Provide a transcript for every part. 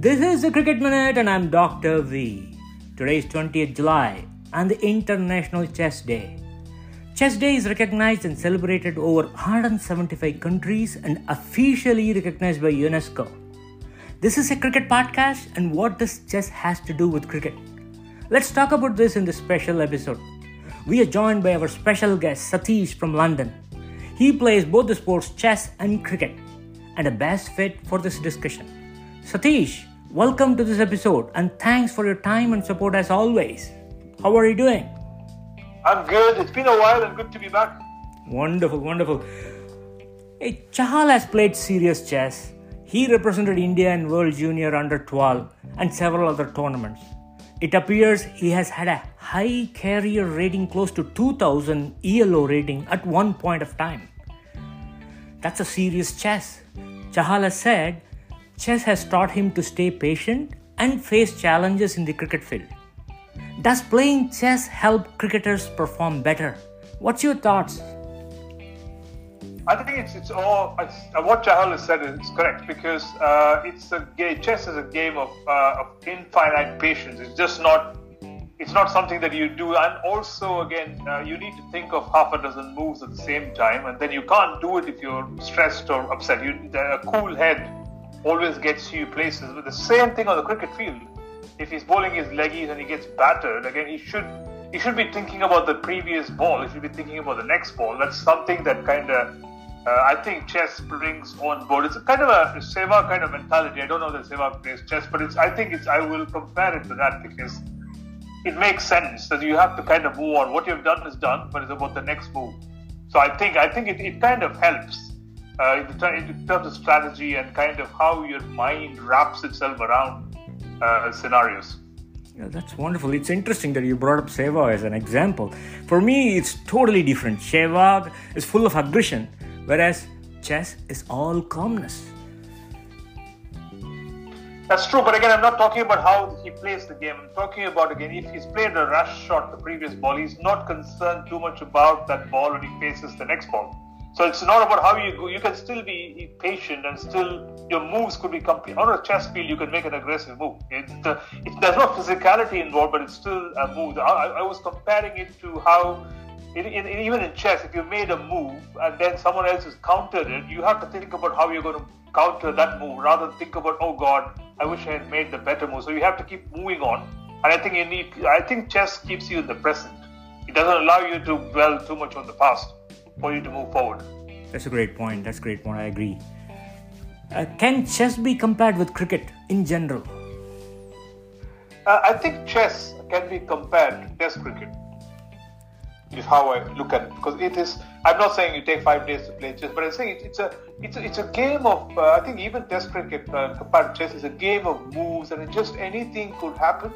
This is the Cricket Minute, and I'm Dr. V. Today is 20th July and the International Chess Day. Chess Day is recognized and celebrated over 175 countries and officially recognized by UNESCO. This is a cricket podcast, and what does chess has to do with cricket? Let's talk about this in this special episode. We are joined by our special guest Satish from London. He plays both the sports chess and cricket, and a best fit for this discussion. Satish, welcome to this episode, and thanks for your time and support as always. How are you doing? I'm good. It's been a while and good to be back. Wonderful, wonderful. Hey, Chahal has played serious chess. He represented India in World Junior Under 12 and several other tournaments. It appears he has had a high career rating close to 2000 ELO rating at one point of time. That's a serious chess. Chahal has said chess has taught him to stay patient and face challenges in the cricket field. Does playing chess help cricketers perform better? What's your thoughts? I think it's it's all it's, uh, what Chahal has said is correct because uh, it's a game. Chess is a game of, uh, of infinite patience. It's just not it's not something that you do. And also, again, uh, you need to think of half a dozen moves at the same time, and then you can't do it if you're stressed or upset. You need a cool head always gets you places. But the same thing on the cricket field. If he's bowling his leggies and he gets battered, again, he should he should be thinking about the previous ball. He should be thinking about the next ball. That's something that kind of uh, I think chess brings on board. It's a kind of a Sehwag kind of mentality. I don't know that Sehwag plays chess, but it's. I think it's. I will compare it to that because it makes sense that you have to kind of move on. What you've done is done, but it's about the next move. So I think I think it, it kind of helps uh, in, the, in, terms of strategy and kind of how your mind wraps itself around uh, scenarios. Yeah, that's wonderful. It's interesting that you brought up Sehwag as an example. For me, it's totally different. Sehwag is full of aggression, whereas chess is all calmness. That's true, but again, I'm not talking about how he plays the game. I'm talking about again, if he's played a rush shot the previous ball, he's not concerned too much about that ball when he faces the next ball. So it's not about how you go. You can still be patient and still your moves could be complete. On a chess field, you can make an aggressive move. It's the, it, there's no physicality involved, but it's still a move. I, I was comparing it to how in, in, even in chess, if you made a move and then someone else has countered it, you have to think about how you're going to counter that move rather than think about, oh God, I wish I had made the better move. So you have to keep moving on. And I think you need, I think chess keeps you in the present. It doesn't allow you to dwell too much on the past for you to move forward. That's a great point. That's a great point. I agree. Uh, can chess be compared with cricket in general? Uh, I think chess can be compared to Test cricket is how I look at it because it is. I'm not saying you take five days to play chess, but I'm saying it's a it's a, it's a game of. Uh, I think even Test cricket uh, compared to chess is a game of moves, and just anything could happen.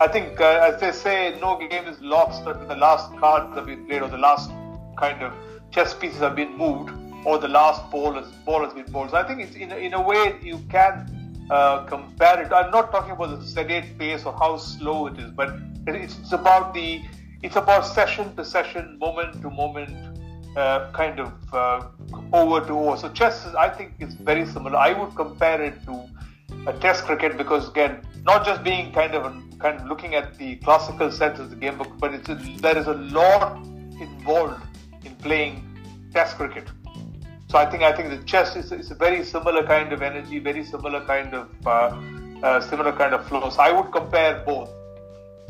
I think, uh, as they say, no game is lost until the last card that we played or the last kind of chess pieces have been moved or the last ball has, ball has been bowled. So I think it's in a, in a way you can uh, compare it. I'm not talking about the sedate pace or how slow it is, but it's, it's about the it's about session to session, moment to moment, uh, kind of uh, over to over. So chess, is, I think, is very similar. I would compare it to a test cricket because again, not just being kind of kind of looking at the classical sense of the game, book, but it's a, there is a lot involved in playing test cricket. So I think I think the chess is, is a very similar kind of energy, very similar kind of uh, uh similar kind of flow. So I would compare both.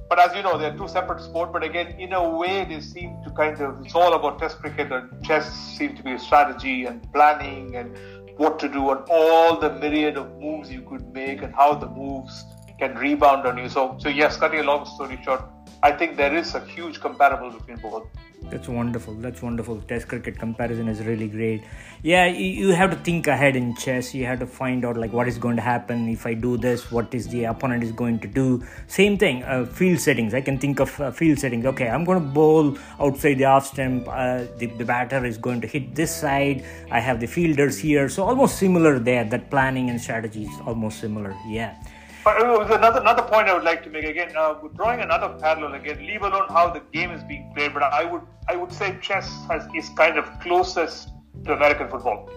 But as you know, they're two separate sports. But again, in a way, they seem to kind of, it's all about test cricket and chess seem to be a strategy and planning and what to do and all the myriad of moves you could make and how the moves can rebound on you. So, so yes, cutting a long story short, I think there is a huge comparable between both. That's wonderful. That's wonderful. Test cricket comparison is really great. Yeah, you, have to think ahead in chess. You have to find out like what is going to happen if I do this. What is the opponent is going to do? Same thing. Uh, field settings. I can think of uh, field settings. Okay, I'm going to bowl outside the off stump. Uh, the, the batter is going to hit this side. I have the fielders here. So almost similar there. That planning and strategy is almost similar. Yeah. Uh, another another point I would like to make again, uh, drawing another parallel again, leave alone how the game is being played, but I would I would say chess has, is kind of closest to American football,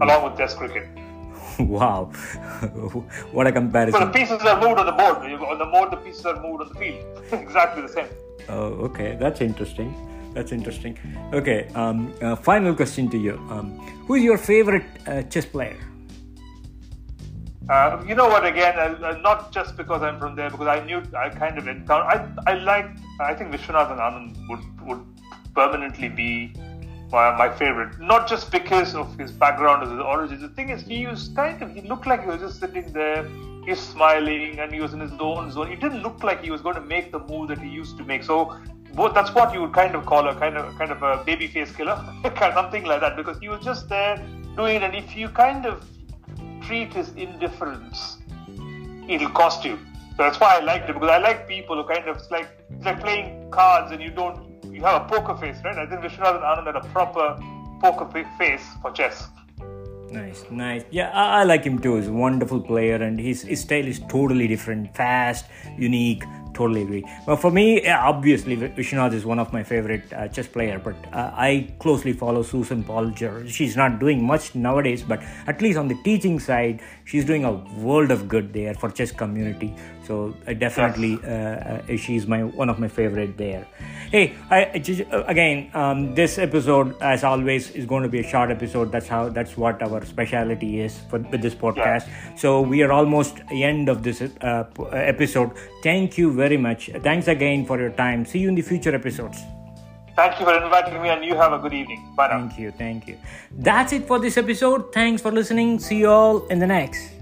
along with Test cricket. wow, what a comparison! So the pieces are moved on the board. On the board, the pieces are moved on the field. exactly the same. Oh, okay, that's interesting. That's interesting. Okay, um, uh, final question to you. Um, who is your favorite uh, chess player? Uh, you know what? Again, uh, uh, not just because I'm from there, because I knew I kind of encountered. I I like. I think Viswanathan Anand would would permanently be my, my favorite. Not just because of his background or his origins. The thing is, he was kind of. He looked like he was just sitting there. He's smiling and he was in his own zone. It didn't look like he was going to make the move that he used to make. So both, that's what you would kind of call a kind of kind of a baby face killer, something like that, because he was just there doing it. And if you kind of treat his indifference, it'll cost you. So that's why I liked it because I like people who kind of it's like it's like playing cards and you don't you have a poker face, right? I think Viswanathan Anand had a proper poker face for chess. Nice, nice. Yeah, I, I, like him too. He's a wonderful player, and his, his style is totally different, fast, unique, totally agree. Well, for me, obviously, Vishwanath is one of my favorite uh, chess player, but uh, I closely follow Susan Polgar. She's not doing much nowadays, but at least on the teaching side, she's doing a world of good there for chess community. So I definitely, uh, uh, she's my one of my favorite there. Hey, I, uh, again, um, this episode, as always, is going to be a short episode. That's how that's what our specialty is for with this podcast. Yeah. So we are almost end of this uh, episode. Thank you very much. Thanks again for your time. See you in the future episodes. Thank you for inviting me, and you have a good evening. Bye now. Thank you. Thank you. That's it for this episode. Thanks for listening. See you all in the next.